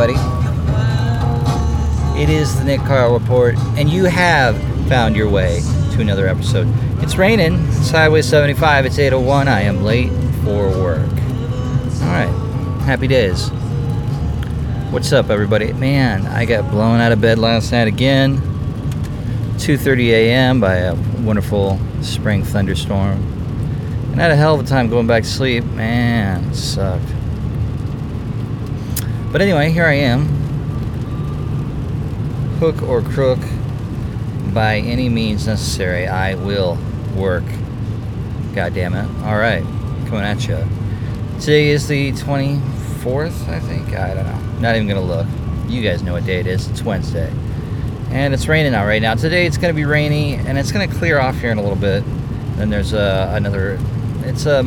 Everybody. It is the Nick Carl Report, and you have found your way to another episode. It's raining. It's Highway 75. It's 8:01. I am late for work. All right. Happy days. What's up, everybody? Man, I got blown out of bed last night again. 2:30 a.m. by a wonderful spring thunderstorm, and I had a hell of a time going back to sleep. Man, sucked. But anyway, here I am. Hook or crook, by any means necessary, I will work. God damn it. Alright, coming at you. Today is the 24th, I think. I don't know. Not even going to look. You guys know what day it is. It's Wednesday. And it's raining out right now. Today it's going to be rainy and it's going to clear off here in a little bit. Then there's uh, another, it's a,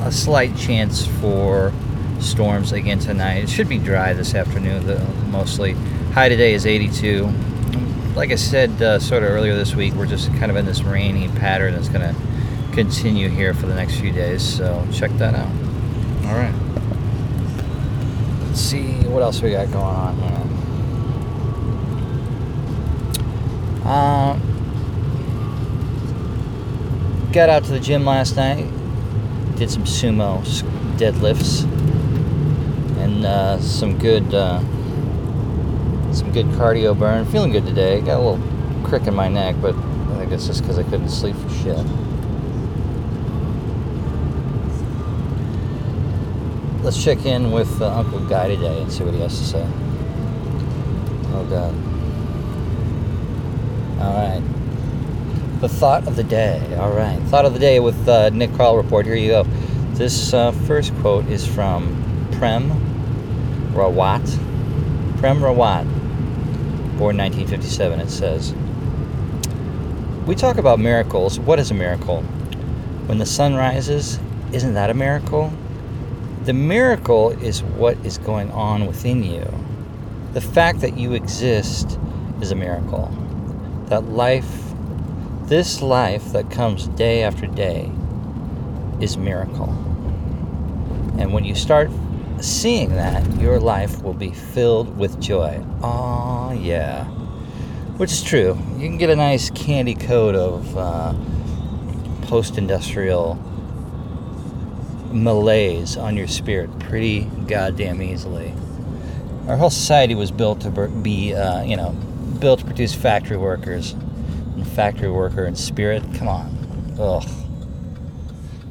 a slight chance for storms again tonight. It should be dry this afternoon, though, mostly. High today is 82. Like I said uh, sort of earlier this week, we're just kind of in this rainy pattern that's going to continue here for the next few days. So check that out. All right. Let's see what else we got going on here. Uh, got out to the gym last night. Did some sumo deadlifts and uh, some good uh, some good cardio burn. Feeling good today. Got a little crick in my neck, but I think it's just because I couldn't sleep for shit. Let's check in with uh, Uncle Guy today and see what he has to say. Oh God. All right. The thought of the day. All right. Thought of the day with uh, Nick Carl report. Here you go. This uh, first quote is from Prem Rawat. Prem Rawat, born 1957. It says, "We talk about miracles. What is a miracle? When the sun rises, isn't that a miracle? The miracle is what is going on within you. The fact that you exist is a miracle. That life, this life that comes day after day, is miracle. And when you start seeing that, your life will be filled with joy. Oh, yeah. Which is true. You can get a nice candy coat of uh, post industrial malaise on your spirit pretty goddamn easily. Our whole society was built to be, uh, you know, built to produce factory workers. And factory worker and spirit, come on. Ugh.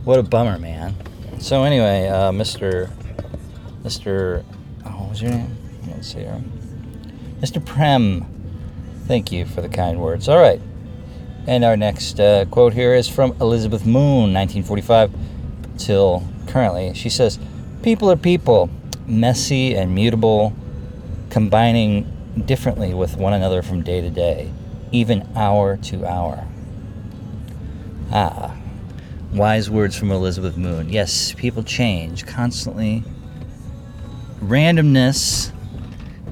What a bummer, man. So anyway, uh, Mr. Mr. Oh, what was your name? Let's see here. Mr. Prem. Thank you for the kind words. All right. And our next uh, quote here is from Elizabeth Moon, 1945 till currently. She says, People are people, messy and mutable, combining differently with one another from day to day, even hour to hour. Ah, wise words from Elizabeth Moon. Yes, people change constantly. Randomness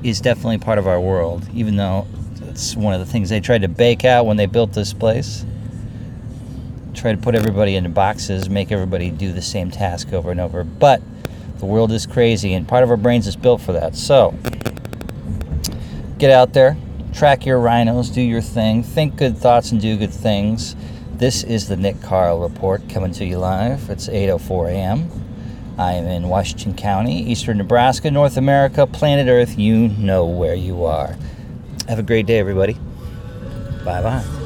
is definitely part of our world, even though it's one of the things they tried to bake out when they built this place. Try to put everybody into boxes, make everybody do the same task over and over. But the world is crazy, and part of our brains is built for that. So, get out there, track your rhinos, do your thing, think good thoughts, and do good things. This is the Nick Carl Report coming to you live. It's 8:04 a.m. I am in Washington County, eastern Nebraska, North America, planet Earth. You know where you are. Have a great day, everybody. Bye bye.